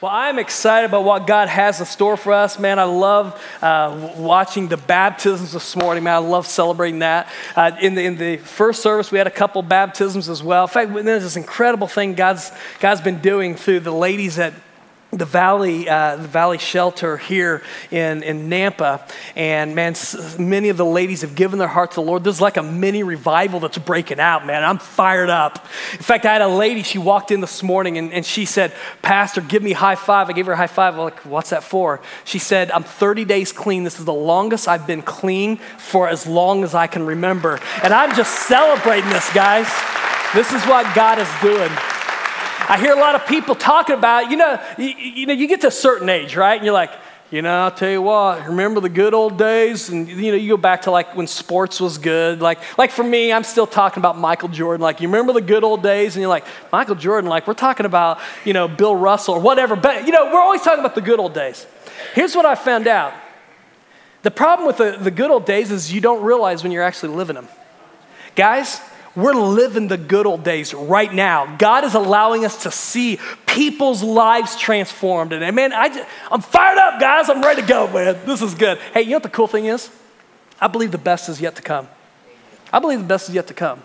Well, I'm excited about what God has in store for us, man. I love uh, watching the baptisms this morning, man. I love celebrating that. Uh, in, the, in the first service, we had a couple baptisms as well. In fact, there's this incredible thing God's, God's been doing through the ladies at the valley, uh, the valley shelter here in, in Nampa. And man, many of the ladies have given their heart to the Lord. There's like a mini revival that's breaking out, man. I'm fired up. In fact, I had a lady, she walked in this morning and, and she said, Pastor, give me high five. I gave her a high five. I'm like, what's that for? She said, I'm 30 days clean. This is the longest I've been clean for as long as I can remember. And I'm just celebrating this, guys. This is what God is doing. I hear a lot of people talking about, you know, you, you, know, you get to a certain age, right? And you're like, you know, I'll tell you what, remember the good old days? And, you know, you go back to like when sports was good. Like, like for me, I'm still talking about Michael Jordan. Like, you remember the good old days? And you're like, Michael Jordan, like, we're talking about, you know, Bill Russell or whatever. But, you know, we're always talking about the good old days. Here's what I found out the problem with the, the good old days is you don't realize when you're actually living them. Guys, we're living the good old days right now. God is allowing us to see people's lives transformed. And man, I just, I'm fired up, guys. I'm ready to go, man. This is good. Hey, you know what the cool thing is? I believe the best is yet to come. I believe the best is yet to come.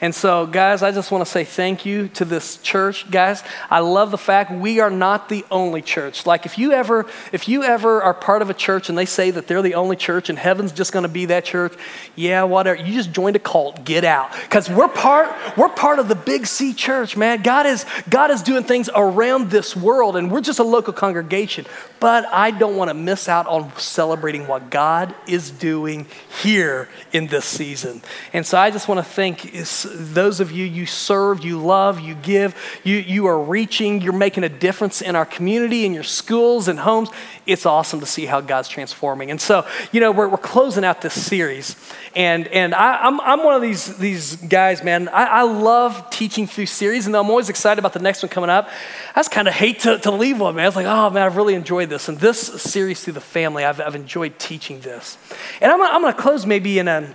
And so, guys, I just want to say thank you to this church. Guys, I love the fact we are not the only church. Like if you ever if you ever are part of a church and they say that they're the only church and heaven's just going to be that church, yeah, whatever. You just joined a cult. Get out. Cuz we're part we're part of the Big C church, man. God is God is doing things around this world and we're just a local congregation. But I don't want to miss out on celebrating what God is doing here in this season. And so I just want to thank those of you you serve, you love, you give, you, you are reaching, you're making a difference in our community, in your schools and homes. It's awesome to see how God's transforming. And so, you know, we're, we're closing out this series. And, and I, am I'm, I'm one of these, these guys, man. I, I love teaching through series, and I'm always excited about the next one coming up. I just kind of hate to, to leave one, man. It's like, oh, man, I've really enjoyed this. And this series through the family, I've, I've enjoyed teaching this. And I'm, I'm going to close maybe in a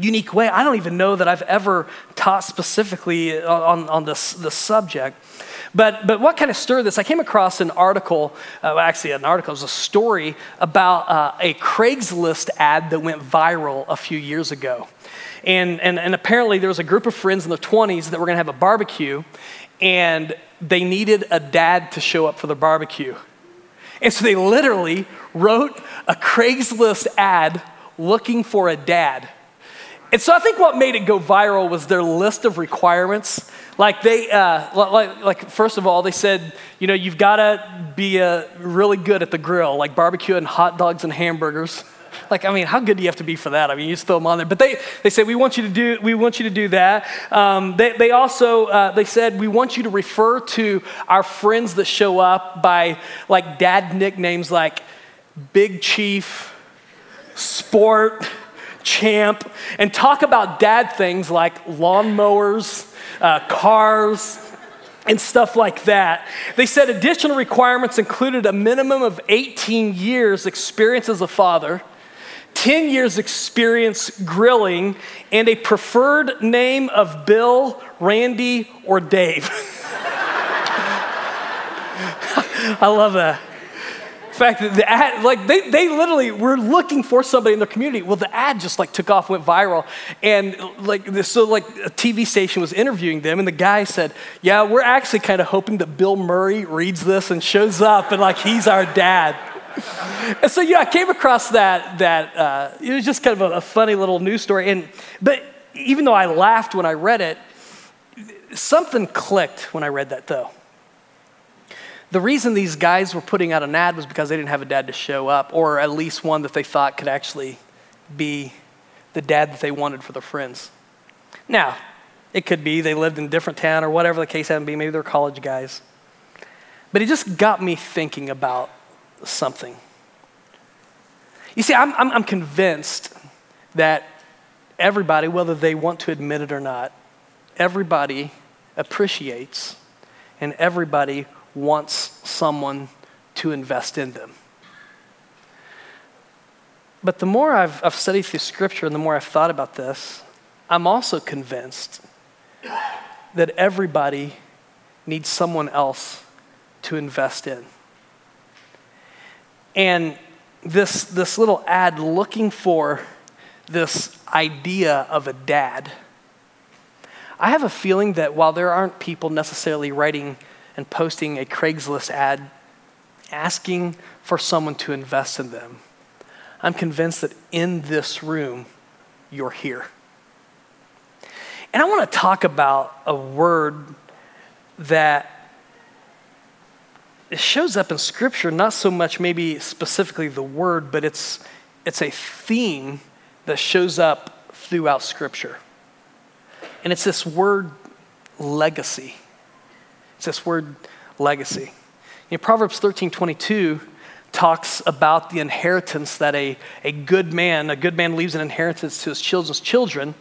unique way. I don't even know that I've ever taught specifically on, on this, this subject. But, but what kind of stirred this? I came across an article, uh, actually, an article, it was a story about uh, a Craigslist ad that went viral a few years ago. And, and, and apparently, there was a group of friends in their 20s that were going to have a barbecue, and they needed a dad to show up for the barbecue. And so they literally wrote a Craigslist ad looking for a dad. And so I think what made it go viral was their list of requirements. Like they, uh, like, like first of all, they said, you know, you've got to be uh, really good at the grill, like barbecue and hot dogs and hamburgers. Like, I mean, how good do you have to be for that? I mean, you just throw them on there. But they, they said, we want you to do, we want you to do that. Um, they, they also, uh, they said, we want you to refer to our friends that show up by like dad nicknames like Big Chief, Sport, champ, and talk about dad things like lawnmowers, uh, cars, and stuff like that. They said additional requirements included a minimum of 18 years experience as a father, 10 years experience grilling, and a preferred name of Bill, Randy, or Dave. I love that fact, that the ad, like they, they literally were looking for somebody in their community. Well, the ad just like took off, went viral, and like so like a TV station was interviewing them, and the guy said, "Yeah, we're actually kind of hoping that Bill Murray reads this and shows up, and like he's our dad." and so yeah, I came across that that uh, it was just kind of a, a funny little news story, and but even though I laughed when I read it, something clicked when I read that though. The reason these guys were putting out an ad was because they didn't have a dad to show up, or at least one that they thought could actually be the dad that they wanted for their friends. Now, it could be they lived in a different town or whatever the case happened to be. Maybe they're college guys. But it just got me thinking about something. You see, I'm, I'm, I'm convinced that everybody, whether they want to admit it or not, everybody appreciates and everybody wants someone to invest in them. But the more I've, I've studied through Scripture and the more I've thought about this, I'm also convinced that everybody needs someone else to invest in. and this, this little ad looking for this idea of a dad. I have a feeling that while there aren't people necessarily writing and posting a Craigslist ad asking for someone to invest in them, I'm convinced that in this room, you're here. And I want to talk about a word that it shows up in Scripture, not so much maybe specifically the word, but it's, it's a theme that shows up throughout Scripture. And it's this word legacy. It's this word legacy. In Proverbs 13 22 talks about the inheritance that a, a good man, a good man leaves an inheritance to his children's children,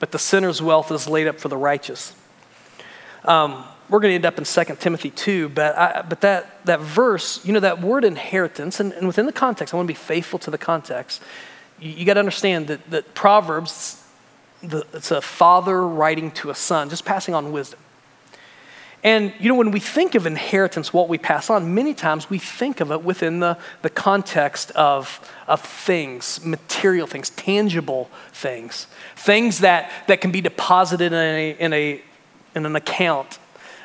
but the sinner's wealth is laid up for the righteous. Um, we're going to end up in 2 Timothy 2, but, I, but that, that verse, you know, that word inheritance, and, and within the context, I want to be faithful to the context. You, you got to understand that, that Proverbs, the, it's a father writing to a son, just passing on wisdom. And, you know, when we think of inheritance, what we pass on, many times we think of it within the, the context of, of things, material things, tangible things, things that, that can be deposited in, a, in, a, in an account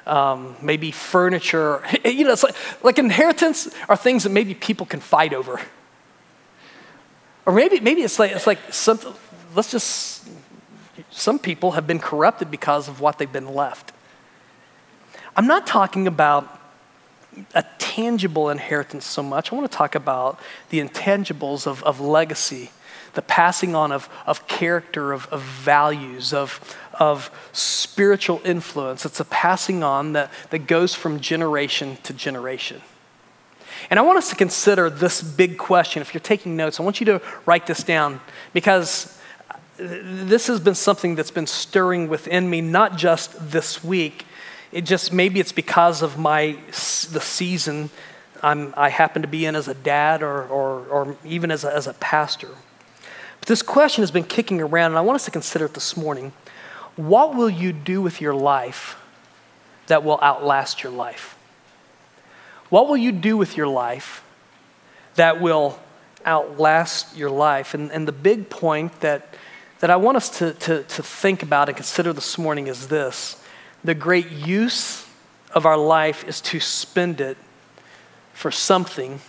um, maybe furniture. You know, it's like, like inheritance are things that maybe people can fight over. Or maybe, maybe it's like, it's like some, let's just, some people have been corrupted because of what they've been left. I'm not talking about a tangible inheritance so much. I want to talk about the intangibles of, of legacy, the passing on of, of character, of, of values, of, of spiritual influence. It's a passing on that, that goes from generation to generation. And I want us to consider this big question. If you're taking notes, I want you to write this down because this has been something that's been stirring within me, not just this week. It just maybe it's because of my the season I'm, i happen to be in as a dad or, or, or even as a, as a pastor. But this question has been kicking around, and I want us to consider it this morning. What will you do with your life that will outlast your life? What will you do with your life that will outlast your life? And, and the big point that, that I want us to, to, to think about and consider this morning is this the great use of our life is to spend it for something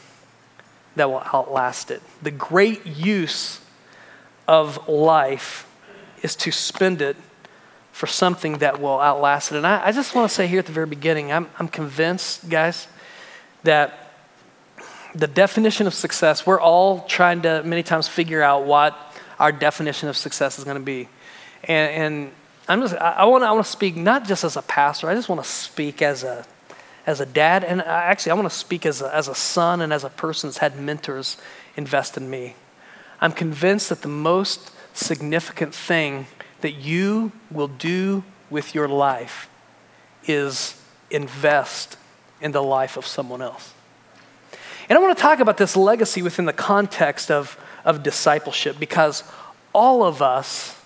that will outlast it. The great use of life is to spend it for something that will outlast it. And I, I just want to say here at the very beginning, I'm, I'm convinced, guys, that the definition of success, we're all trying to many times figure out what our definition of success is going to be. And, and I'm just, I, I want to speak not just as a pastor, I just want to speak as a, as a dad. And actually, I want to speak as a, as a son and as a person that's had mentors invest in me. I'm convinced that the most significant thing that you will do with your life is invest in the life of someone else. And I want to talk about this legacy within the context of, of discipleship because all of us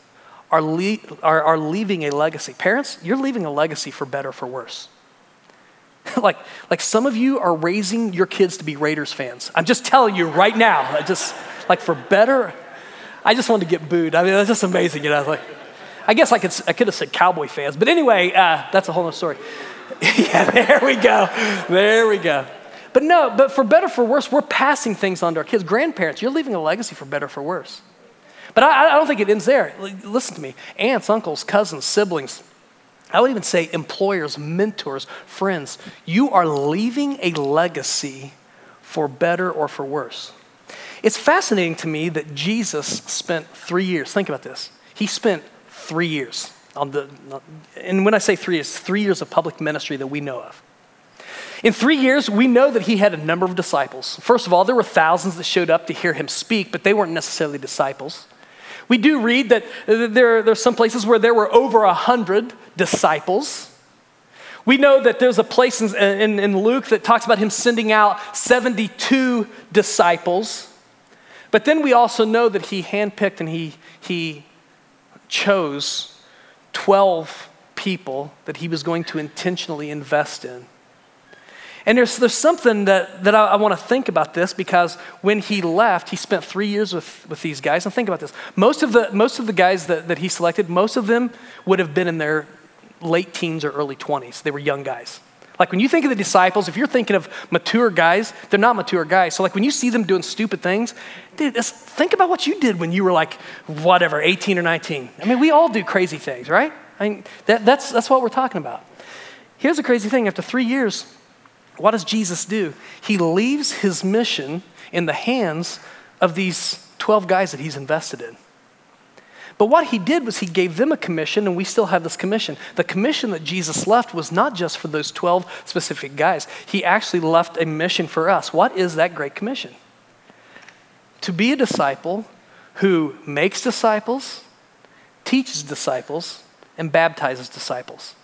are, le- are, are leaving a legacy. Parents, you're leaving a legacy for better for worse. like, like some of you are raising your kids to be Raiders fans. I'm just telling you right now, just like for better. I just wanted to get booed. I mean, that's just amazing. You know, like, I guess I could, I could have said Cowboy fans, but anyway, uh, that's a whole other story. yeah, there we go. There we go. But no, but for better for worse, we're passing things on to our kids. Grandparents, you're leaving a legacy for better for worse. But I, I don't think it ends there. Listen to me aunts, uncles, cousins, siblings. I would even say employers, mentors, friends. You are leaving a legacy for better or for worse. It's fascinating to me that Jesus spent three years, think about this. He spent three years on the, and when I say three, it's three years of public ministry that we know of. In three years, we know that he had a number of disciples. First of all, there were thousands that showed up to hear him speak, but they weren't necessarily disciples. We do read that uh, there, there are some places where there were over a hundred disciples. We know that there's a place in, in, in, Luke that talks about him sending out 72 disciples. But then we also know that he handpicked and he, he chose 12 people that he was going to intentionally invest in. And there's, there's something that, that I, I want to think about this because when he left, he spent three years with, with these guys. And think about this. Most of the, most of the guys that, that he selected, most of them would have been in their late teens or early 20s. They were young guys. Like when you think of the disciples, if you're thinking of mature guys, they're not mature guys. So like when you see them doing stupid things, dude, think about what you did when you were like, whatever, 18 or 19. I mean, we all do crazy things, right? I mean, that, that's, that's what we're talking about. Here's the crazy thing after three years, what does Jesus do? He leaves his mission in the hands of these 12 guys that he's invested in. But what he did was he gave them a commission, and we still have this commission. The commission that Jesus left was not just for those 12 specific guys, he actually left a mission for us. What is that great commission? To be a disciple who makes disciples, teaches disciples, and baptizes disciples.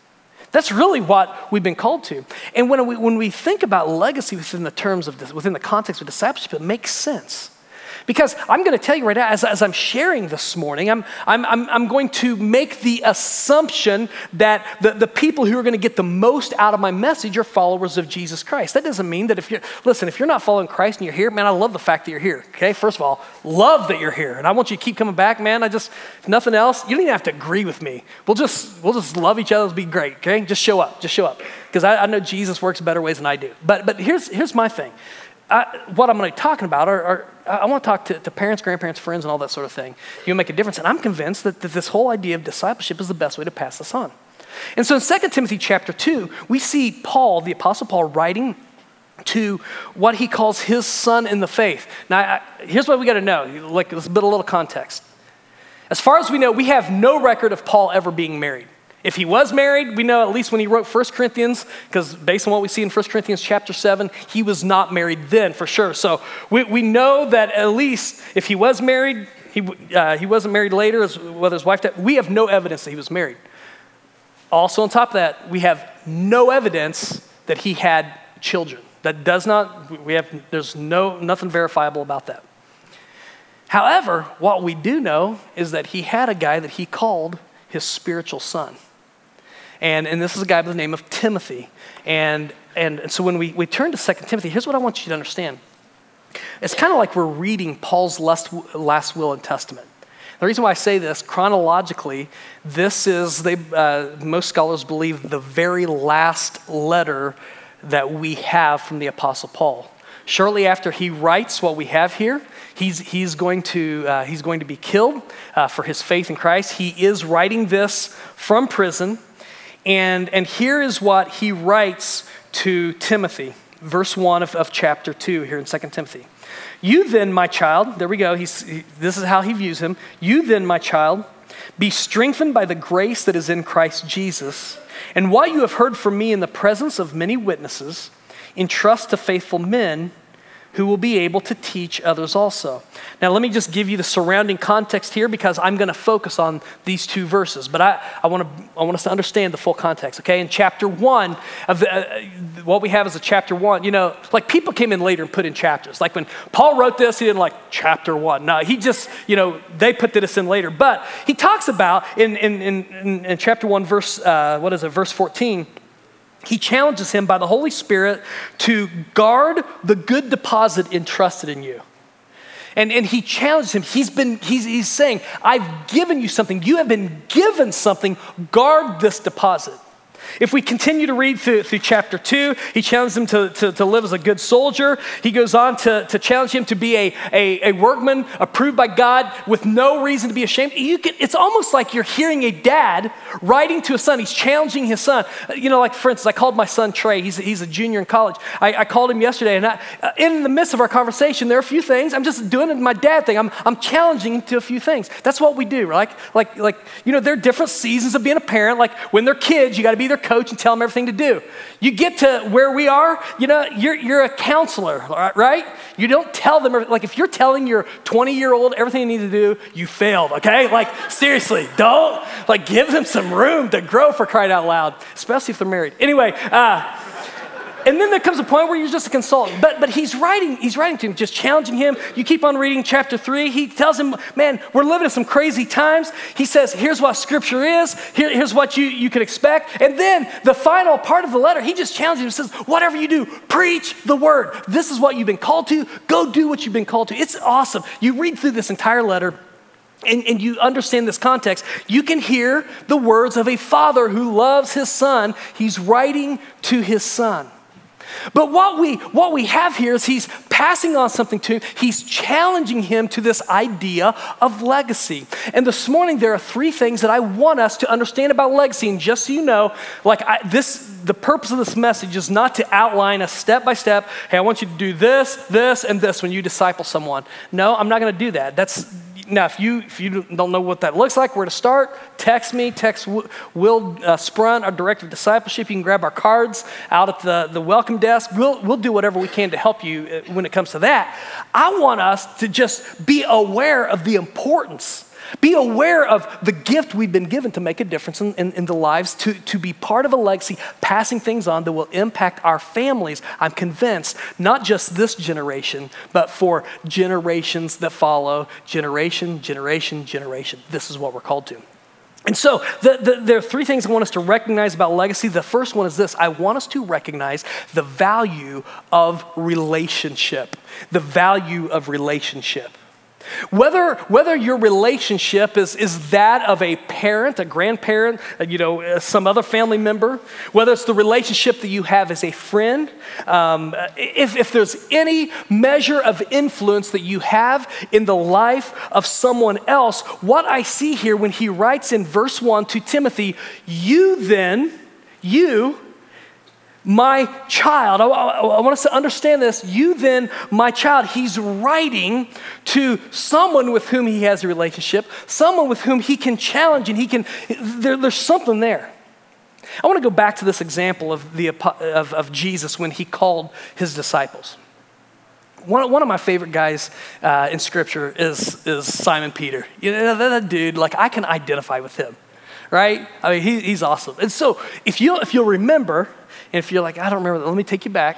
That's really what we've been called to. And when we, when we think about legacy within the terms of this, within the context of discipleship, it makes sense. Because I'm going to tell you right now, as, as I'm sharing this morning, I'm, I'm, I'm, I'm going to make the assumption that the, the people who are going to get the most out of my message are followers of Jesus Christ. That doesn't mean that if you're, listen, if you're not following Christ and you're here, man, I love the fact that you're here, okay? First of all, love that you're here. And I want you to keep coming back, man. I just, if nothing else, you don't even have to agree with me. We'll just, we'll just love each other. It'll be great, okay? Just show up, just show up. Because I, I know Jesus works better ways than I do. But, but here's, here's my thing. I, what I'm going to be talking about are, are I want to talk to, parents, grandparents, friends, and all that sort of thing. You make a difference. And I'm convinced that, that this whole idea of discipleship is the best way to pass this on. And so in 2 Timothy chapter 2, we see Paul, the Apostle Paul, writing to what he calls his son in the faith. Now, I, here's what we got to know. Like, let's a little context. As far as we know, we have no record of Paul ever being married. If he was married, we know at least when he wrote 1 Corinthians, because based on what we see in 1 Corinthians chapter 7, he was not married then for sure. So we, we know that at least if he was married, he, uh, he wasn't married later, whether his wife died. We have no evidence that he was married. Also, on top of that, we have no evidence that he had children. That does not, we have, there's no, nothing verifiable about that. However, what we do know is that he had a guy that he called his spiritual son. And, and this is a guy by the name of Timothy. And, and, and so when we, we turn to 2 Timothy, here's what I want you to understand. It's kind of like we're reading Paul's last, last will and testament. The reason why I say this, chronologically, this is, they, uh, most scholars believe, the very last letter that we have from the Apostle Paul. Shortly after he writes what we have here, he's, he's, going, to, uh, he's going to be killed uh, for his faith in Christ. He is writing this from prison. And, and here is what he writes to Timothy, verse 1 of, of chapter 2 here in 2 Timothy. You then, my child, there we go, he's, he, this is how he views him. You then, my child, be strengthened by the grace that is in Christ Jesus. And what you have heard from me in the presence of many witnesses, entrust to faithful men who will be able to teach others also. Now, let me just give you the surrounding context here because I'm going to focus on these two verses. But I, I, want, to, I want us to understand the full context, okay? In chapter one, of the, uh, what we have is a chapter one, you know, like people came in later and put in chapters. Like when Paul wrote this, he didn't like chapter one. No, he just, you know, they put this in later. But he talks about in, in, in, in chapter one, verse, uh, what is it, verse 14 he challenges him by the Holy Spirit to guard the good deposit entrusted in you. And, and he challenges him. He's, been, he's, he's saying, I've given you something. You have been given something. Guard this deposit. If we continue to read through, through chapter 2, he challenges him to, to, to, live as a good soldier. He goes on to, to challenge him to be a, a, a workman approved by God with no reason to be ashamed. Can, it's almost like you're hearing a dad writing to a son. He's challenging his son. You know, like for instance, I called my son Trey. He's, he's a junior in college. I, I called him yesterday, and I, uh, in the midst of our conversation, there are a few things. I'm just doing my dad thing. I'm, I'm challenging him to a few things. That's what we do, right? Like, like, you know, there are different seasons of being a parent. Like when they're kids, you got to be their coach and tell them everything to do. You get to where we are, you know, you're, you're a counselor, right? You don't tell them, like if you're telling your 20 year old everything they need to do, you failed, okay? Like seriously, don't, like give them some room to grow for crying out loud, especially if they're married. Anyway, uh, and then there comes a point where you're just a consultant. But, but he's writing, he's writing to him, just challenging him. You keep on reading chapter three. He tells him, man, we're living in some crazy times. He says, here's what scripture is. Here, here's what you, you can expect. And then the final part of the letter, he just challenges him says, whatever you do, preach the word. This is what you've been called to. Go do what you've been called to. It's awesome. You read through this entire letter and, and, you understand this context, you can hear the words of a father who loves his son. He's writing to his son. But what we, what we have here is he's passing on something to him. He's challenging him to this idea of legacy. And this morning, there are three things that I want us to understand about legacy. And just so you know, like I, this, the purpose of this message is not to outline a step by step, hey, I want you to do this, this, and this when you disciple someone. No, I'm not going to do that. That's now, if you, if you don't know what that looks like, where to start, text me, text Will uh, Sprun, our director of discipleship. You can grab our cards out at the, the welcome desk. We'll, we'll do whatever we can to help you uh, when it comes to that. I want us to just be aware of the importance be aware of the gift we've been given to make a difference in, in, in, the lives, to, to be part of a legacy, passing things on that will impact our families. I'm convinced, not just this generation, but for generations that follow, generation, generation, generation. This is what we're called to. And so, the, the, there are three things I want us to recognize about legacy. The first one is this I want us to recognize the value of relationship. The value of relationship. Whether, whether your relationship is, is that of a parent, a grandparent, uh, you know, uh, some other family member, whether it's the relationship that you have as a friend, um, if, if there's any measure of influence that you have in the life of someone else, what I see here when he writes in verse 1 to Timothy, you then, you, my child. I, I, I, want us to understand this. You then, my child, he's writing to someone with whom he has a relationship, someone with whom he can challenge and he can, there, there's something there. I want to go back to this example of, the, of, of Jesus when he called his disciples. One, one of my favorite guys uh, in scripture is, is Simon Peter. You know, that, that dude, like, I can identify with him right? I mean, he, he's awesome. And so, if you'll, if you'll remember, and if you're like, I don't remember that, let me take you back.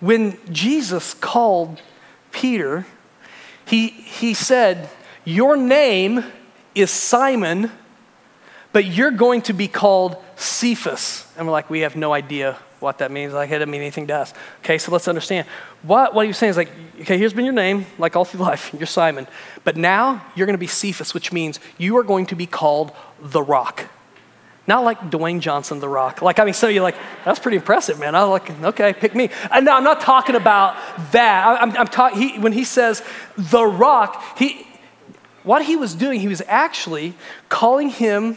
When Jesus called Peter, he, he said, Your name is Simon, but you're going to be called Cephas. And we're like, We have no idea what that means. Like, it doesn't mean anything to us. Okay, so let's understand. What, what he was saying is like, okay, here's been your name, like all through life, you're Simon. But now you're going to be Cephas, which means you are going to be called the rock. Not like Dwayne Johnson, The Rock. Like, I mean, so you're like, that's pretty impressive, man. I was like, okay, pick me. And now I'm not talking about that. I, I'm, I'm talking, when he says The Rock, he, what he was doing, he was actually calling him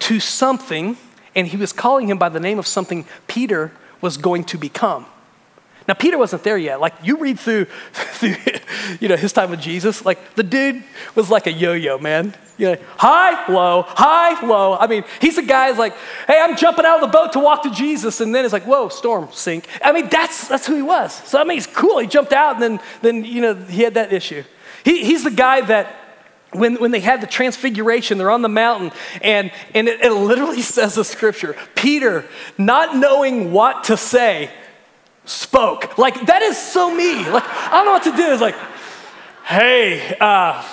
to something, and he was calling him by the name of something Peter was going to become. Now, Peter wasn't there yet. Like, you read through, through you know, his time with Jesus, like, the dude was like a yo yo, man. You know, high, low, high, low. I mean, he's a guy who's like, hey, I'm jumping out of the boat to walk to Jesus. And then it's like, whoa, storm, sink. I mean, that's, that's who he was. So, I mean, he's cool. He jumped out and then, then you know, he had that issue. He, he's the guy that, when, when they had the transfiguration, they're on the mountain, and, and it, it literally says the scripture Peter, not knowing what to say, spoke. Like, that is so me. Like, I don't know what to do. It's like, hey, uh,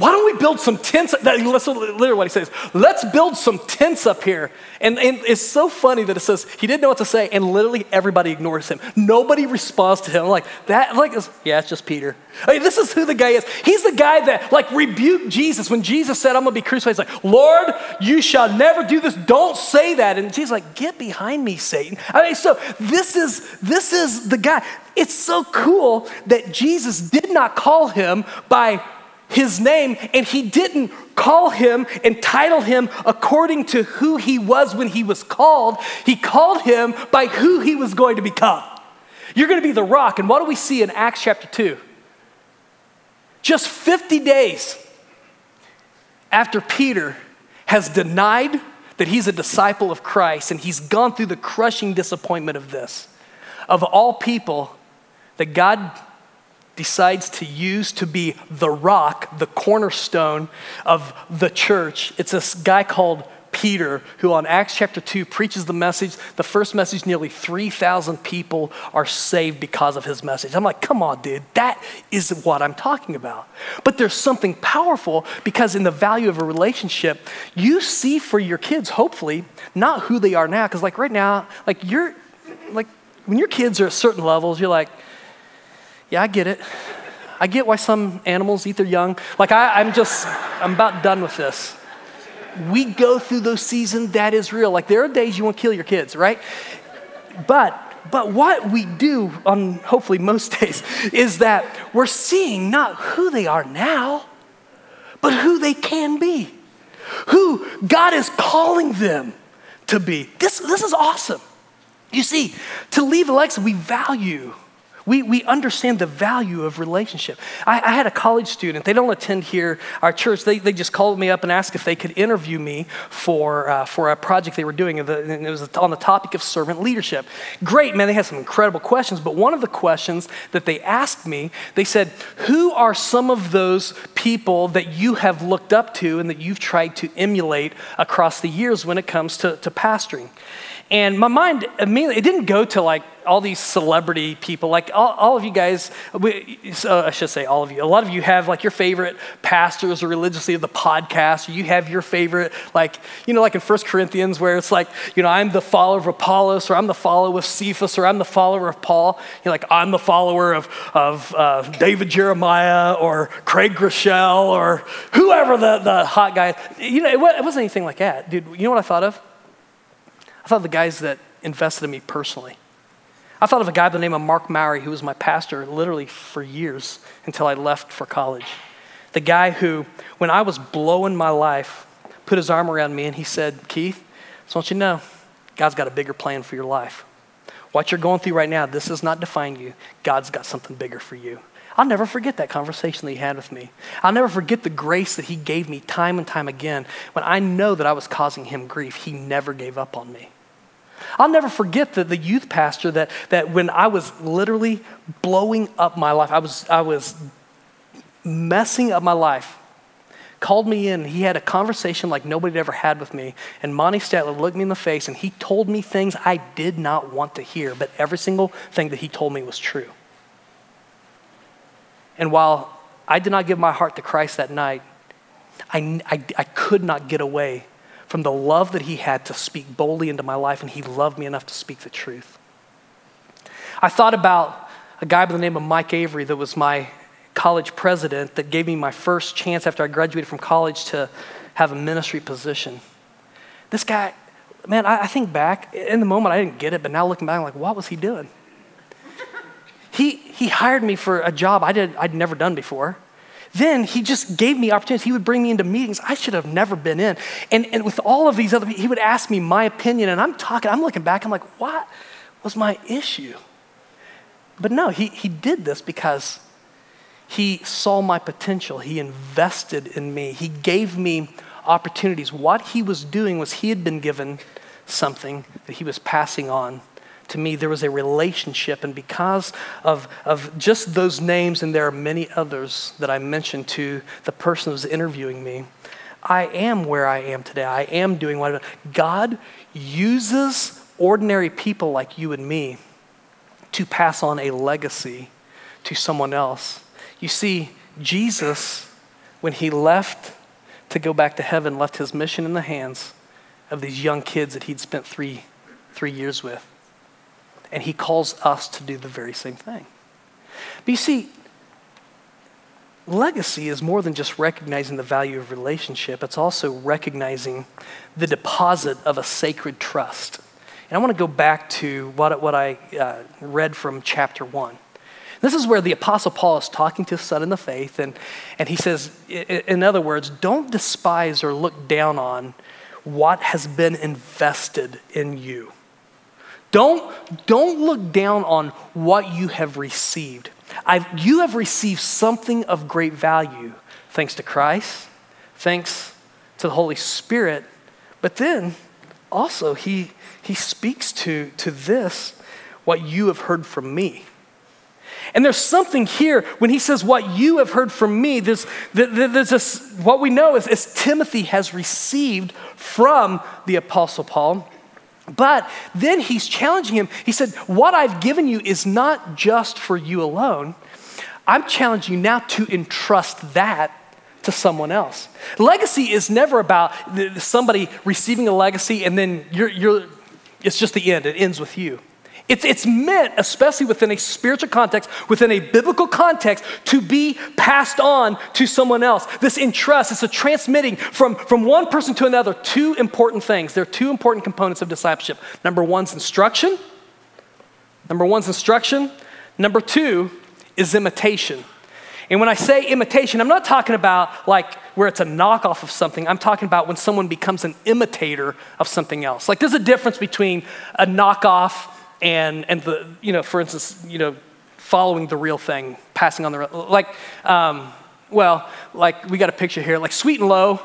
why don't we build some tents? That's literally what he says. Let's build some tents up here. And, and it's so funny that it says he didn't know what to say, and literally everybody ignores him. Nobody responds to him. Like, that, like, yeah, it's just Peter. I mean, this is who the guy is. He's the guy that, like, rebuked Jesus when Jesus said, I'm going to be crucified. He's like, Lord, you shall never do this. Don't say that. And Jesus like, get behind me, Satan. I mean, so this is, this is the guy. It's so cool that Jesus did not call him by his name, and he didn't call him and title him according to who he was when he was called. He called him by who he was going to become. You're going to be the rock. And what do we see in Acts chapter 2? Just 50 days after Peter has denied that he's a disciple of Christ and he's gone through the crushing disappointment of this. Of all people that God decides to use to be the rock, the cornerstone of the church. It's this guy called Peter, who on Acts chapter 2 preaches the message. The first message, nearly 3,000 people are saved because of his message. I'm like, come on, dude, that is what I'm talking about. But there's something powerful because in the value of a relationship, you see for your kids, hopefully, not who they are now. Because, like, right now, like, you're, like, when your kids are at certain levels, you're like, yeah, I get it. I get why some animals eat their young. Like, I, I'm just, I'm about done with this. We go through those seasons, that is real. Like, there are days you want to kill your kids, right? But, but what we do on hopefully most days is that we're seeing not who they are now, but who they can be, who God is calling them to be. This, this is awesome. You see, to leave a legacy, we value we, we understand the value of relationship. I, I, had a college student, they don't attend here, our church. They, they just called me up and asked if they could interview me for, uh, for a project they were doing, and it was on the topic of servant leadership. Great, man, they had some incredible questions, but one of the questions that they asked me, they said, Who are some of those people that you have looked up to and that you've tried to emulate across the years when it comes to, to pastoring? And my mind immediately, it didn't go to like all these celebrity people. Like all, all of you guys, we, uh, I should say all of you, a lot of you have like your favorite pastors or religiously of the podcast, you have your favorite, like, you know, like in First Corinthians where it's like, you know, I'm the follower of Apollos, or I'm the follower of Cephas, or I'm the follower of Paul. You're like, I'm the follower of, of uh, David Jeremiah, or Craig Groeschel, or whoever the, the hot guy. You know, it wasn't anything like that. Dude, you know what I thought of? I thought of the guys that invested in me personally. I thought of a guy by the name of Mark Mowry, who was my pastor literally for years until I left for college. The guy who, when I was blowing my life, put his arm around me and he said, Keith, just want you to know, God's got a bigger plan for your life. What you're going through right now, this does not define you. God's got something bigger for you. I'll never forget that conversation that he had with me. I'll never forget the grace that he gave me time and time again when I know that I was causing him grief. He never gave up on me. I'll never forget the, the youth pastor that, that when I was literally blowing up my life, I was, I was messing up my life, called me in. He had a conversation like nobody had ever had with me. And Monty Statler looked me in the face and he told me things I did not want to hear, but every single thing that he told me was true. And while I did not give my heart to Christ that night, I, I, I could not get away from the love that he had to speak boldly into my life, and he loved me enough to speak the truth. I thought about a guy by the name of Mike Avery that was my college president that gave me my first chance after I graduated from college to have a ministry position. This guy, man, I, I think back, in the moment I didn't get it, but now looking back, I'm like, what was he doing? He, he hired me for a job I did, I'd never done before. Then he just gave me opportunities. He would bring me into meetings I should have never been in. And, and with all of these other people, he would ask me my opinion. And I'm talking, I'm looking back, I'm like, what was my issue? But no, he, he did this because he saw my potential. He invested in me. He gave me opportunities. What he was doing was he had been given something that he was passing on to me, there was a relationship. And because of, of just those names, and there are many others that I mentioned to the person who's interviewing me, I am where I am today. I am doing what God uses ordinary people like you and me to pass on a legacy to someone else. You see, Jesus, when he left to go back to heaven, left his mission in the hands of these young kids that he'd spent three, three years with. And he calls us to do the very same thing. But you see, legacy is more than just recognizing the value of relationship, it's also recognizing the deposit of a sacred trust. And I want to go back to what, what I uh, read from chapter one. This is where the Apostle Paul is talking to his son in the faith, and, and he says, in other words, don't despise or look down on what has been invested in you. Don't, don't look down on what you have received. I've, you have received something of great value thanks to Christ, thanks to the Holy Spirit. But then also, he, he speaks to, to this what you have heard from me. And there's something here when he says, What you have heard from me, there's, there's this, what we know is, is Timothy has received from the Apostle Paul. But then he's challenging him. He said, What I've given you is not just for you alone. I'm challenging you now to entrust that to someone else. Legacy is never about somebody receiving a legacy and then you're, you're, it's just the end, it ends with you. It's, it's meant, especially within a spiritual context, within a biblical context, to be passed on to someone else. This entrust, it's a transmitting from, from one person to another. Two important things. There are two important components of discipleship. Number one's instruction. Number one's instruction. Number two is imitation. And when I say imitation, I'm not talking about like where it's a knockoff of something. I'm talking about when someone becomes an imitator of something else. Like there's a difference between a knockoff and, and the, you know, for instance, you know, following the real thing, passing on the real, like, um, well, like we got a picture here, like sweet and low.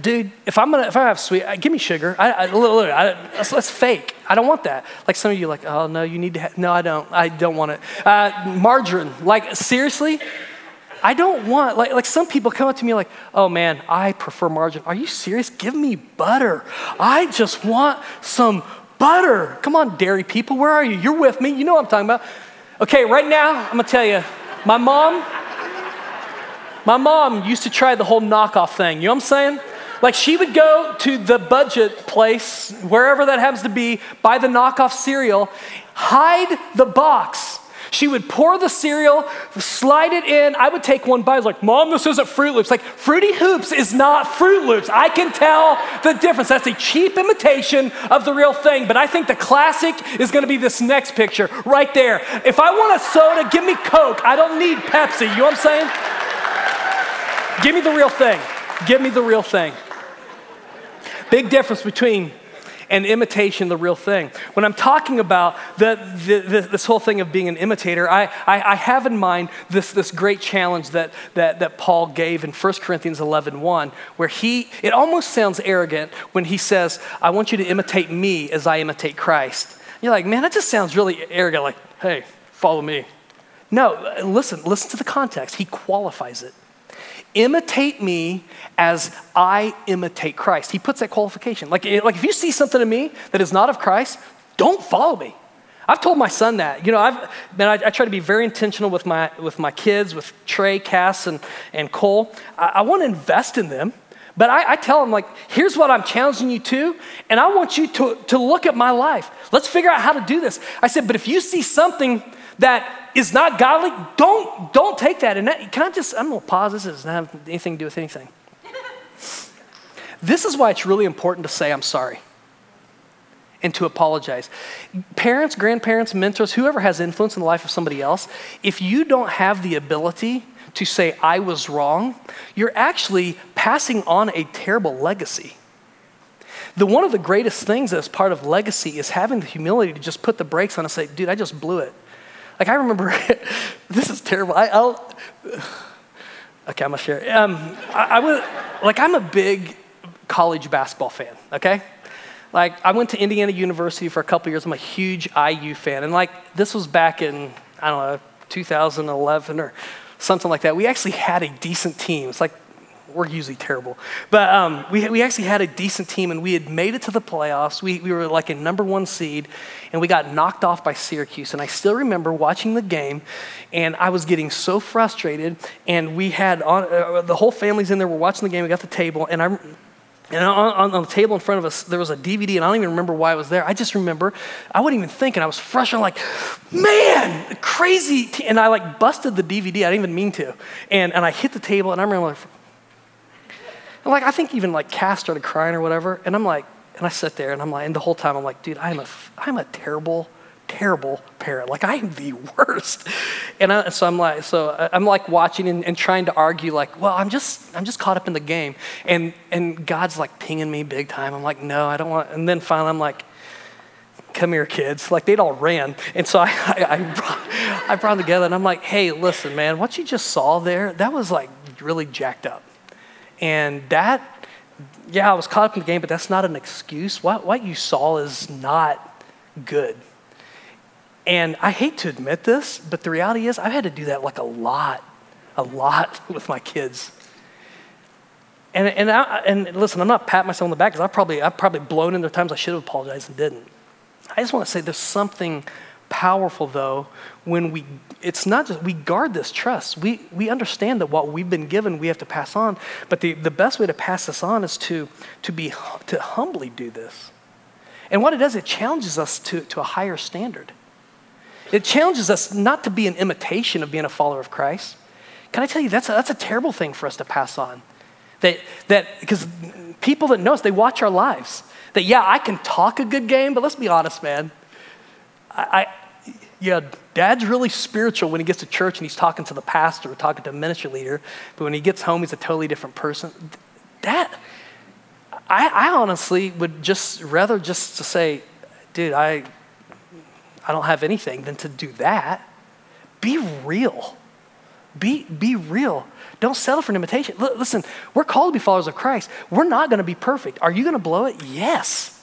Dude, if I'm gonna, if I have sweet, uh, give me sugar. I, I, literally, I, that's, fake. I don't want that. Like some of you, like, oh no, you need to. no, I don't. I don't want it. Uh, margarine, like seriously, I don't want, like, like some people come up to me like, oh man, I prefer margarine. Are you serious? Give me butter. I just want some butter. Come on, dairy people, where are you? You're with me. You know what I'm talking about. Okay, right now, I'm gonna tell you, my mom, my mom used to try the whole knockoff thing. You know what I'm saying? Like she would go to the budget place, wherever that happens to be, buy the knockoff cereal, hide the box she would pour the cereal, slide it in. I would take one bite. I was like, Mom, this isn't Froot Loops. Like, Fruity Hoops is not Froot Loops. I can tell the difference. That's a cheap imitation of the real thing. But I think the classic is going to be this next picture right there. If I want a soda, give me Coke. I don't need Pepsi. You know what I'm saying? Give me the real thing. Give me the real thing. Big difference between and imitation the real thing. When I'm talking about the, the, the, this whole thing of being an imitator, I, I, I, have in mind this, this great challenge that, that, that Paul gave in 1 Corinthians 11 1, where he, it almost sounds arrogant when he says, I want you to imitate me as I imitate Christ. You're like, man, that just sounds really arrogant, like, hey, follow me. No, listen, listen to the context. He qualifies it. Imitate me as I imitate Christ. He puts that qualification. Like, like if you see something in me that is not of Christ, don't follow me. I've told my son that. You know, I've man, I, I try to be very intentional with my with my kids, with Trey, Cass, and, and Cole. I, I want to invest in them. But I, I, tell them, like, here's what I'm challenging you to, and I want you to, to look at my life. Let's figure out how to do this. I said, but if you see something that is not godly, don't, don't take that. And that, can I just, I'm gonna pause. This doesn't have anything to do with anything. this is why it's really important to say, I'm sorry and to apologize. Parents, grandparents, mentors, whoever has influence in the life of somebody else, if you don't have the ability to say, I was wrong, you're actually passing on a terrible legacy. The, one of the greatest things as part of legacy is having the humility to just put the brakes on and say, dude, I just blew it. Like I remember, this is terrible. I, will okay, I'm gonna share. Um, I, I was like, I'm a big college basketball fan. Okay, like I went to Indiana University for a couple years. I'm a huge IU fan, and like this was back in I don't know 2011 or something like that. We actually had a decent team. It's like we're usually terrible. But um, we, we actually had a decent team and we had made it to the playoffs. We, we were like a number one seed and we got knocked off by Syracuse. And I still remember watching the game and I was getting so frustrated. And we had on, uh, the whole family's in there. We're watching the game. We got the table and I. And on, on, the table in front of us, there was a DVD, and I don't even remember why it was there. I just remember I wasn't even thinking. And I was frustrated, like, man, crazy. And I like busted the DVD. I didn't even mean to. And, and I hit the table, and I remember like, and like, I think even like Cass started crying or whatever. And I'm like, and I sit there and I'm like, and the whole time I'm like, dude, I'm a, I'm a terrible, terrible parent. Like, I am the worst. And I, so I'm like, so uh, I'm like watching and, and, trying to argue, like, well, I'm just, I'm just caught up in the game. And, and God's like pinging me big time. I'm like, no, I don't want, and then finally I'm like, come here, kids. Like, they'd all ran. And so I, I, I, brought, I brought them together and I'm like, hey, listen, man, what you just saw there, that was like really jacked up. And that, yeah, I was caught up in the game, but that's not an excuse. What, what you saw is not good. And I hate to admit this, but the reality is I've had to do that like a lot, a lot with my kids. And, and, I, and listen, I'm not patting myself on the back because I've probably, I've probably blown in the times I should have apologized and didn't. I just want to say there's something powerful though when we it's not just we guard this trust. We we understand that what we've been given we have to pass on. But the, the best way to pass this on is to to be to humbly do this. And what it does it challenges us to, to a higher standard. It challenges us not to be an imitation of being a follower of christ. Can i tell you that's a, that's a terrible thing for us to pass on. That that because people that know us they watch our lives. That, yeah, I can talk a good game, but let's be honest, man. I, yeah, dad's really spiritual when he gets to church and he's talking to the pastor or talking to a ministry leader, but when he gets home, he's a totally different person. That, I, I honestly would just rather just to say, dude, I, I don't have anything than to do that. Be real. Be, be real. Don't settle for an imitation. L- listen, we're called to be followers of Christ. We're not going to be perfect. Are you going to blow it? Yes.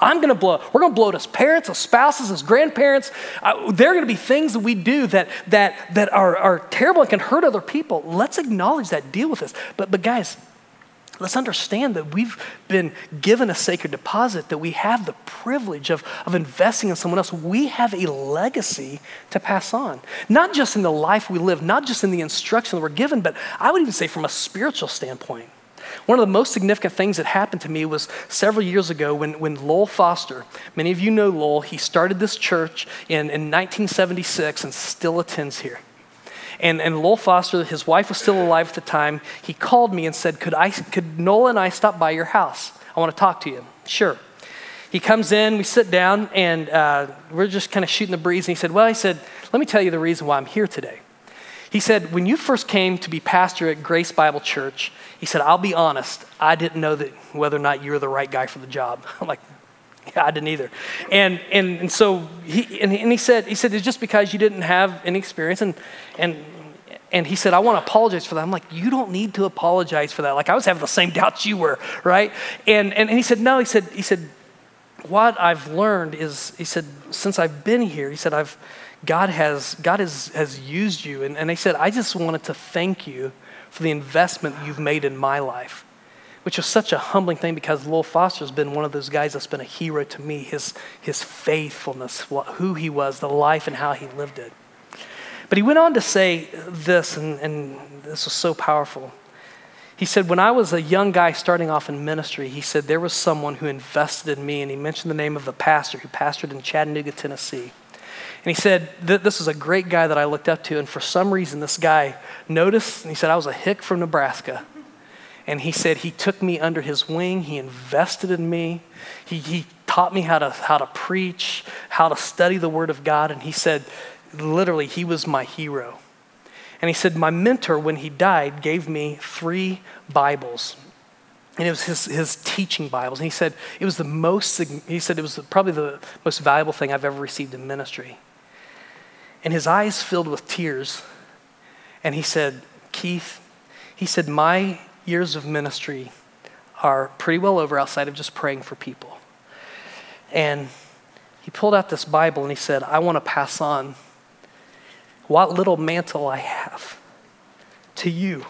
I'm going to blow. We're going to blow it as parents, as spouses, as grandparents. Uh, there are going to be things that we do that, that, that are, are terrible and can hurt other people. Let's acknowledge that, deal with this. But, but guys, Let's understand that we've been given a sacred deposit, that we have the privilege of, of investing in someone else. We have a legacy to pass on, not just in the life we live, not just in the instruction that we're given, but I would even say from a spiritual standpoint. One of the most significant things that happened to me was several years ago when, when Lowell Foster, many of you know Lowell, he started this church in, in 1976 and still attends here. And, and Lowell Foster, his wife was still alive at the time. He called me and said, Could, I, could Nola and I stop by your house? I want to talk to you. Sure. He comes in, we sit down, and uh, we're just kind of shooting the breeze. And he said, Well, he said, let me tell you the reason why I'm here today. He said, When you first came to be pastor at Grace Bible Church, he said, I'll be honest, I didn't know that whether or not you were the right guy for the job. I'm like, yeah, I didn't either. And, and, and so he, and, and he said, he said, it's just because you didn't have any experience. And, and, and he said, I want to apologize for that. I'm like, you don't need to apologize for that. Like I was having the same doubts you were, right? And, and, and he said, no, he said, he said, what I've learned is, he said, since I've been here, he said, I've, God has, God has, has used you. And, and he said, I just wanted to thank you for the investment you've made in my life which is such a humbling thing because Lowell Foster has been one of those guys that's been a hero to me. His, his faithfulness, what, who he was, the life, and how he lived it. But he went on to say this, and, and this was so powerful. He said, When I was a young guy starting off in ministry, he said, There was someone who invested in me, and he mentioned the name of the pastor who pastored in Chattanooga, Tennessee. And he said, This is a great guy that I looked up to, and for some reason, this guy noticed, and he said, I was a hick from Nebraska. And he said he took me under his wing, he invested in me, he, he taught me how to, how to preach, how to study the Word of God. And he said, literally, he was my hero. And he said, My mentor, when he died, gave me three Bibles. And it was his, his teaching Bibles. And he said, it was the most, he said, it was probably the most valuable thing I've ever received in ministry. And his eyes filled with tears. And he said, Keith, he said, my years of ministry are pretty well over outside of just praying for people. And he pulled out this Bible and he said, I want to pass on what little mantle I have to you.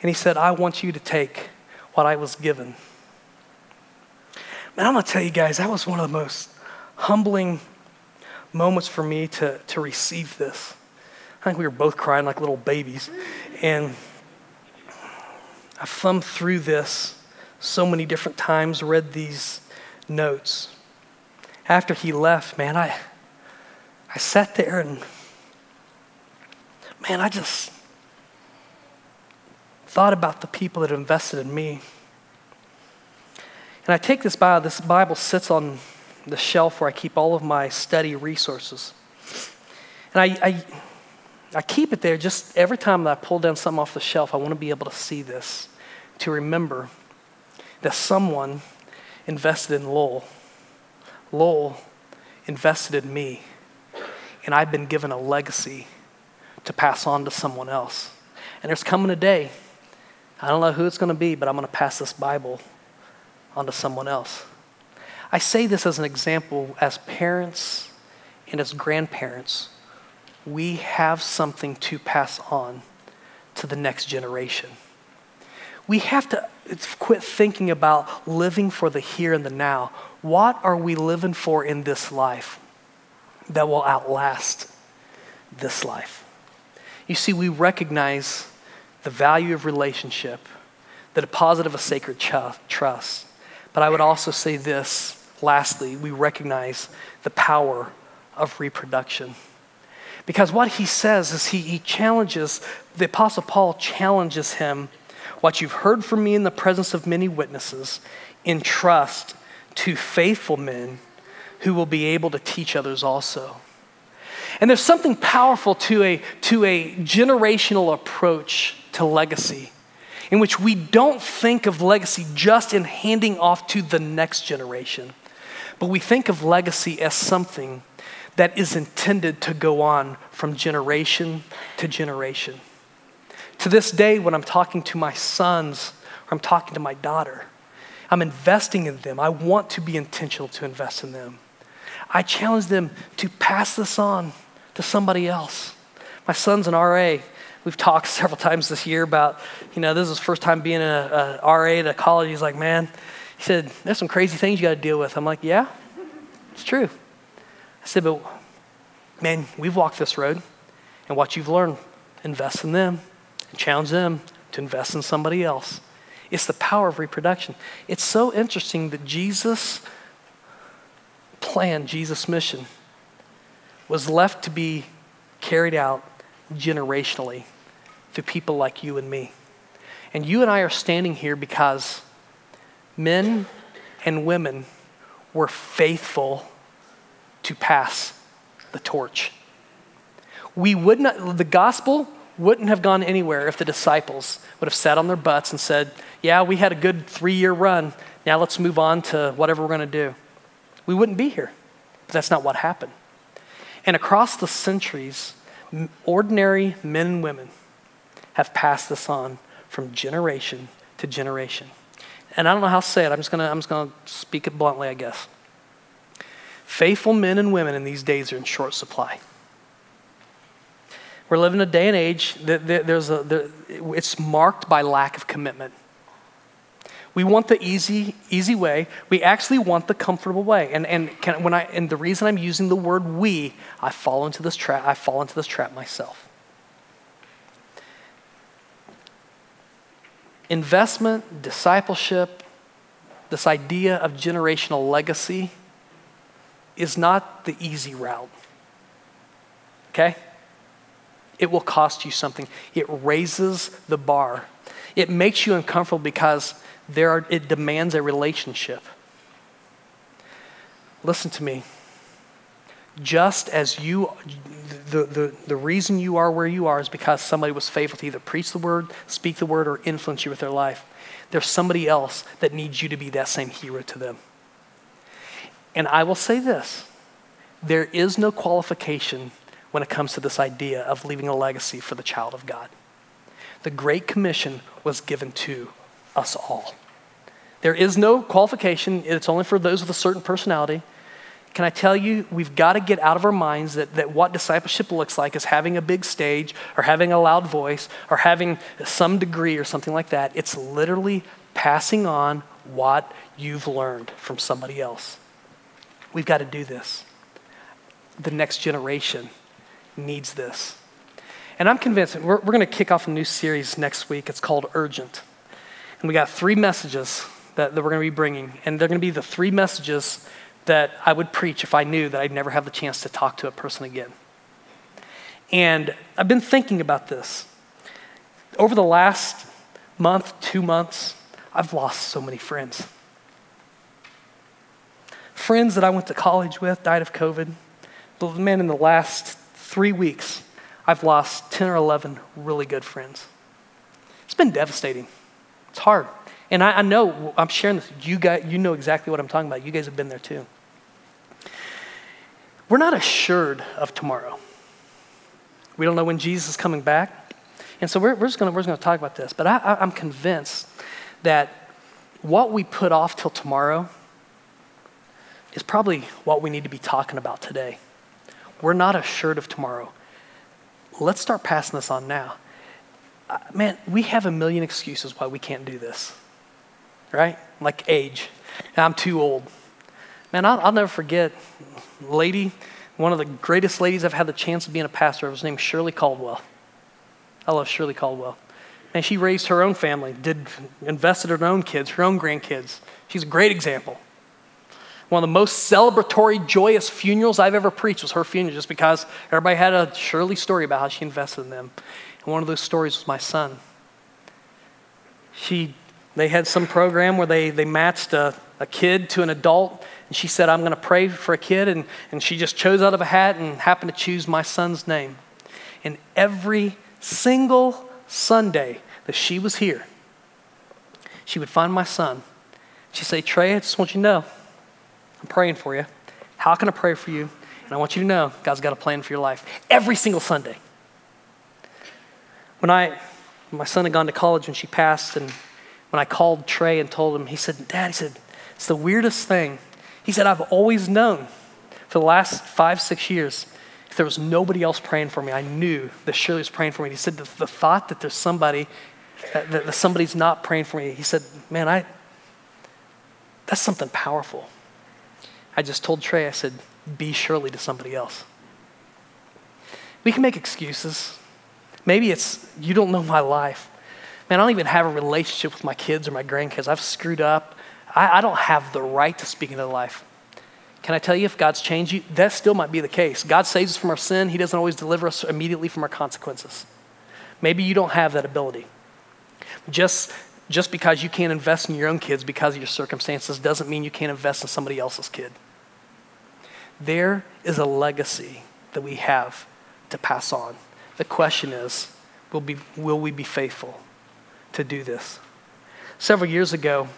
And he said, I want you to take what I was given. Man, I'm going to tell you guys, that was one of the most humbling moments for me to, to receive this. I think we were both crying like little babies. And I thumbed through this so many different times, read these notes. After he left, man, I, I sat there and, man, I just thought about the people that invested in me. And I take this Bible, this Bible sits on the shelf where I keep all of my study resources. And I, I, I keep it there just every time that I pull down something off the shelf, I want to be able to see this, to remember that someone invested in Lowell. Lowell invested in me, and I've been given a legacy to pass on to someone else. And there's coming a day, I don't know who it's going to be, but I'm going to pass this Bible on to someone else. I say this as an example as parents and as grandparents, we have something to pass on to the next generation. We have to quit thinking about living for the here and the now. What are we living for in this life that will outlast this life? You see, we recognize the value of relationship, the deposit of a sacred trust. But I would also say this lastly, we recognize the power of reproduction. Because what he says is he, he challenges, the Apostle Paul challenges him, what you've heard from me in the presence of many witnesses, in trust to faithful men who will be able to teach others also. And there's something powerful to a, to a generational approach to legacy in which we don't think of legacy just in handing off to the next generation, but we think of legacy as something that is intended to go on from generation to generation. To this day, when I'm talking to my sons or I'm talking to my daughter, I'm investing in them. I want to be intentional to invest in them. I challenge them to pass this on to somebody else. My son's an RA. We've talked several times this year about, you know, this is his first time being a, a RA at a college. He's like, man, he said, there's some crazy things you got to deal with. I'm like, yeah, it's true. I said, but man, we've walked this road, and what you've learned, invest in them and challenge them to invest in somebody else. It's the power of reproduction. It's so interesting that Jesus' plan, Jesus' mission, was left to be carried out generationally through people like you and me. And you and I are standing here because men and women were faithful to pass the torch. We would not, the gospel wouldn't have gone anywhere if the disciples would have sat on their butts and said, Yeah, we had a good three year run. Now let's move on to whatever we're going to do. We wouldn't be here. But that's not what happened. And across the centuries, ordinary men and women have passed this on from generation to generation. And I don't know how to say it. I'm just going to I'm just going to speak it bluntly, I guess. Faithful men and women in these days are in short supply. We're living a day and age that there's a, it's marked by lack of commitment. We want the easy, easy way. We actually want the comfortable way. And, and, can, when I, and the reason I'm using the word we, I fall into this trap, I fall into this trap myself. Investment, discipleship, this idea of generational legacy is not the easy route. Okay? It will cost you something. It raises the bar. It makes you uncomfortable because there are, it demands a relationship. Listen to me. Just as you, the, the, the reason you are where you are is because somebody was faithful to either preach the word, speak the word, or influence you with their life. There's somebody else that needs you to be that same hero to them. And I will say this there is no qualification when it comes to this idea of leaving a legacy for the child of God. The Great Commission was given to us all. There is no qualification, it's only for those with a certain personality. Can I tell you, we've got to get out of our minds that, that what discipleship looks like is having a big stage or having a loud voice or having some degree or something like that. It's literally passing on what you've learned from somebody else. We've got to do this. The next generation needs this. And I'm convinced, we're, we're going to kick off a new series next week. It's called Urgent. And we got three messages that, that we're going to be bringing. And they're going to be the three messages that I would preach if I knew that I'd never have the chance to talk to a person again. And I've been thinking about this. Over the last month, two months, I've lost so many friends. Friends that I went to college with died of COVID. But man, in the last three weeks, I've lost 10 or 11 really good friends. It's been devastating. It's hard. And I, I know, I'm sharing this, you, guys, you know exactly what I'm talking about. You guys have been there too. We're not assured of tomorrow. We don't know when Jesus is coming back. And so we're, we're just going to talk about this. But I, I, I'm convinced that what we put off till tomorrow is probably what we need to be talking about today. we're not assured of tomorrow. Let's start passing this on now. Uh, man, we have a million excuses why we can't do this, right? Like age. I'm too old. Man, I'll, I'll never forget, lady, one of the greatest ladies I've had the chance of being a pastor of, was named Shirley Caldwell. I love Shirley Caldwell. And she raised her own family, did invested in her own kids, her own grandkids. She's a great example. One of the most celebratory, joyous funerals I've ever preached was her funeral, just because everybody had a Shirley story about how she invested in them. And one of those stories was my son. She, they had some program where they, they matched a, a kid to an adult, and she said, I'm going to pray for a kid, and, and she just chose out of a hat and happened to choose my son's name. And every single Sunday that she was here, she would find my son. She'd say, Trey, I just want you to know, I'm praying for you. How can I pray for you? And I want you to know God's got a plan for your life every single Sunday. When I, my son had gone to college when she passed, and when I called Trey and told him, he said, Dad, he said, it's the weirdest thing. He said, I've always known for the last five, six years, if there was nobody else praying for me, I knew that Shirley was praying for me. He said, the, the thought that there's somebody, that, that somebody's not praying for me, he said, man, I, that's something powerful. I just told Trey, I said, be Shirley to somebody else. We can make excuses. Maybe it's, you don't know my life. Man, I don't even have a relationship with my kids or my grandkids. I've screwed up. I, I don't have the right to speak into their life. Can I tell you, if God's changed you, that still might be the case. God saves us from our sin, He doesn't always deliver us immediately from our consequences. Maybe you don't have that ability. Just, just because you can't invest in your own kids because of your circumstances doesn't mean you can't invest in somebody else's kid. There is a legacy that we have to pass on. The question is will, be, will we be faithful to do this? Several years ago,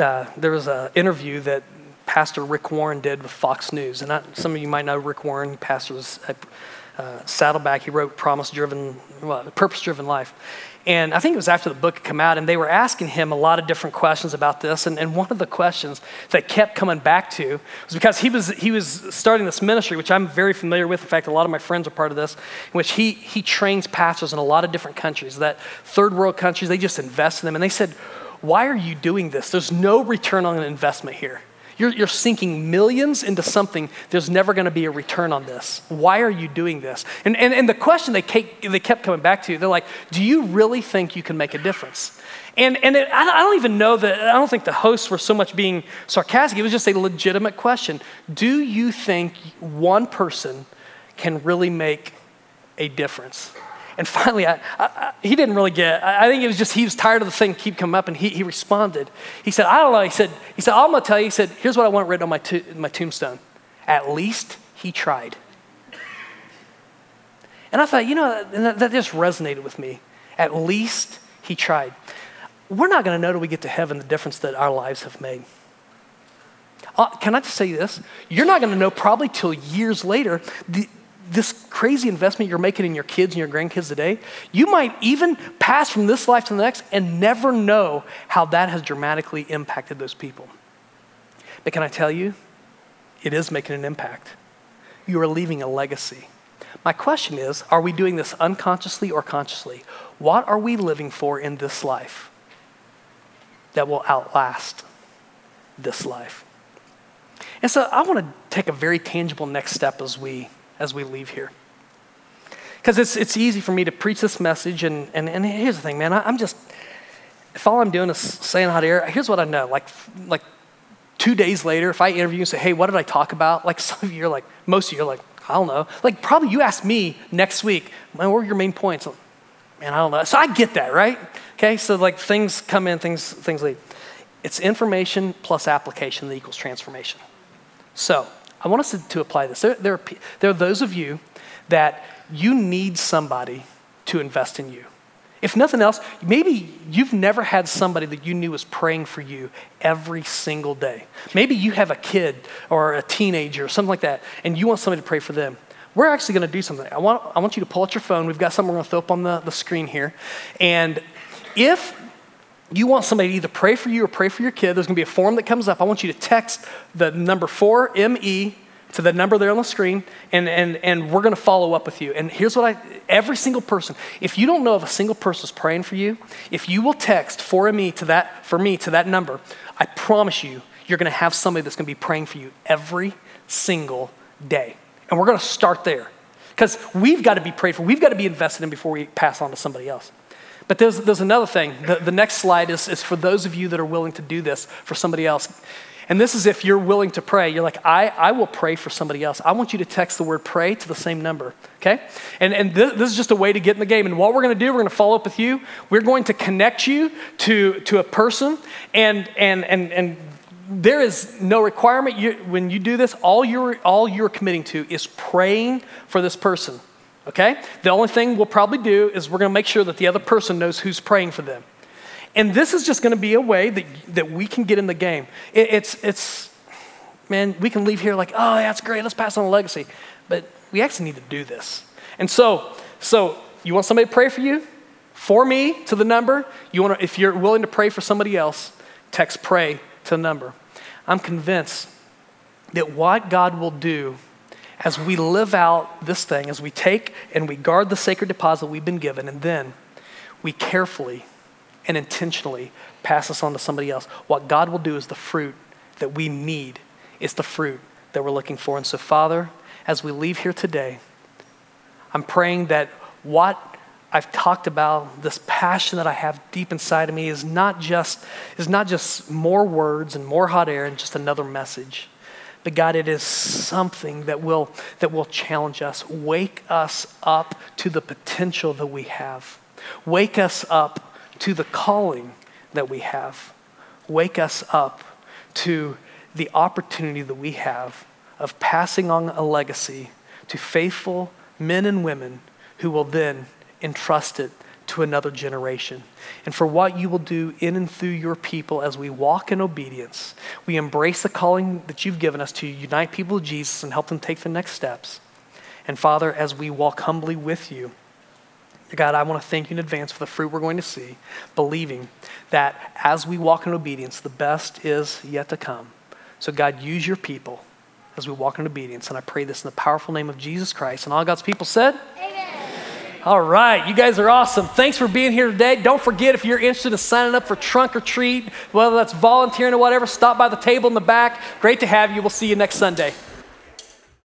uh, there was an interview that Pastor Rick Warren did with Fox News. And I, some of you might know Rick Warren, pastor was at uh, Saddleback. He wrote Promise Driven, well, Purpose Driven Life. And I think it was after the book had come out, and they were asking him a lot of different questions about this. And, and one of the questions that kept coming back to was because he was, he was starting this ministry, which I'm very familiar with. In fact, a lot of my friends are part of this, in which he, he trains pastors in a lot of different countries, that third world countries, they just invest in them. And they said, Why are you doing this? There's no return on an investment here. You're, you're sinking millions into something, there's never going to be a return on this. Why are you doing this? And, and, and the question they, kept, they kept coming back to, they're like, do you really think you can make a difference? And, and it, I don't even know that, I don't think the hosts were so much being sarcastic. It was just a legitimate question. Do you think one person can really make a difference? And finally, I, I, he didn't really get, I, I think it was just he was tired of the thing keep coming up and he, he responded. He said, I don't know. He said, he said, I'm going to tell you, he said, here's what I want written on my, to, my tombstone. At least he tried. And I thought, you know, that, that just resonated with me. At least he tried. We're not going to know till we get to heaven the difference that our lives have made. Uh, can I just say this? You're not going to know probably till years later the, this crazy investment you're making in your kids and your grandkids today, you might even pass from this life to the next and never know how that has dramatically impacted those people. But can I tell you, it is making an impact. You are leaving a legacy. My question is are we doing this unconsciously or consciously? What are we living for in this life that will outlast this life? And so I want to take a very tangible next step as we as we leave here. Because it's, it's easy for me to preach this message, and, and, and here's the thing, man, I, am just, if all I'm doing is saying hot air, here's what I know. Like, like two days later, if I interview and say, hey, what did I talk about? Like some of you are like, most of you are like, I don't know. Like probably you ask me next week, man, what were your main points? Man, I don't know. So I get that, right? Okay, so like things come in, things, things leave. It's information plus application that equals transformation. So I want us to, to apply this. There, there, are, there are those of you that you need somebody to invest in you. If nothing else, maybe you've never had somebody that you knew was praying for you every single day. Maybe you have a kid or a teenager or something like that, and you want somebody to pray for them. We're actually going to do something. I want, I want you to pull out your phone. We've got something we're going to throw up on the, the screen here. And if you want somebody to either pray for you or pray for your kid, there's going to be a form that comes up. I want you to text the number 4ME to the number there on the screen, and, and, and we're going to follow up with you. And here's what I every single person, if you don't know if a single person is praying for you, if you will text for me to that, for me to that number, I promise you, you're going to have somebody that's going to be praying for you every single day. And we're going to start there because we've got to be prayed for. We've got to be invested in before we pass on to somebody else. But there's, there's another thing. The, the next slide is, is for those of you that are willing to do this for somebody else. And this is if you're willing to pray. You're like, I, I will pray for somebody else. I want you to text the word pray to the same number, okay? And, and this, this is just a way to get in the game. And what we're to do, we're to follow up with you. We're going to connect you to, to a person, and, and, and, and there is no requirement. You, when you do this, all you're, all you're committing to is praying for this person, okay? The only thing we'll probably do is we're going to make sure that the other person knows who's praying for them. And this is just going to be a way that, that we can get in the game. It, it's, it's, man, we can leave here like, oh, that's great, let's pass on a legacy. But we actually need to do this. And so, so you want somebody to pray for you? For me to the number. You want to, if you're willing to pray for somebody else, text pray to the number. I'm convinced that what God will do as we live out this thing, as we take and we guard the sacred deposit we've been given, and then we carefully and intentionally pass this on to somebody else. What God will do is the fruit that we need, is the fruit that we're looking for. And so, Father, as we leave here today, I'm praying that what I've talked about, this passion that I have deep inside of me, is not just, is not just more words and more hot air and just another message. But God, it is something that will, that will challenge us, wake us up to the potential that we have. Wake us up to the calling that we have. Wake us up to the opportunity that we have of passing on a legacy to faithful men and women who will then entrust it to another generation. And for what you will do in and through your people as we walk in obedience, we embrace the calling that you've given us to unite people with Jesus and help them take the next steps. And Father, as we walk humbly with you, God, I want to thank you in advance for the fruit we're going to see, believing that as we walk in obedience, the best is yet to come. So, God, use your people as we walk in obedience. And I pray this in the powerful name of Jesus Christ. And all God's people said, Amen. All right, you guys are awesome. Thanks for being here today. Don't forget if you're interested in signing up for trunk or treat, whether that's volunteering or whatever, stop by the table in the back. Great to have you. We'll see you next Sunday.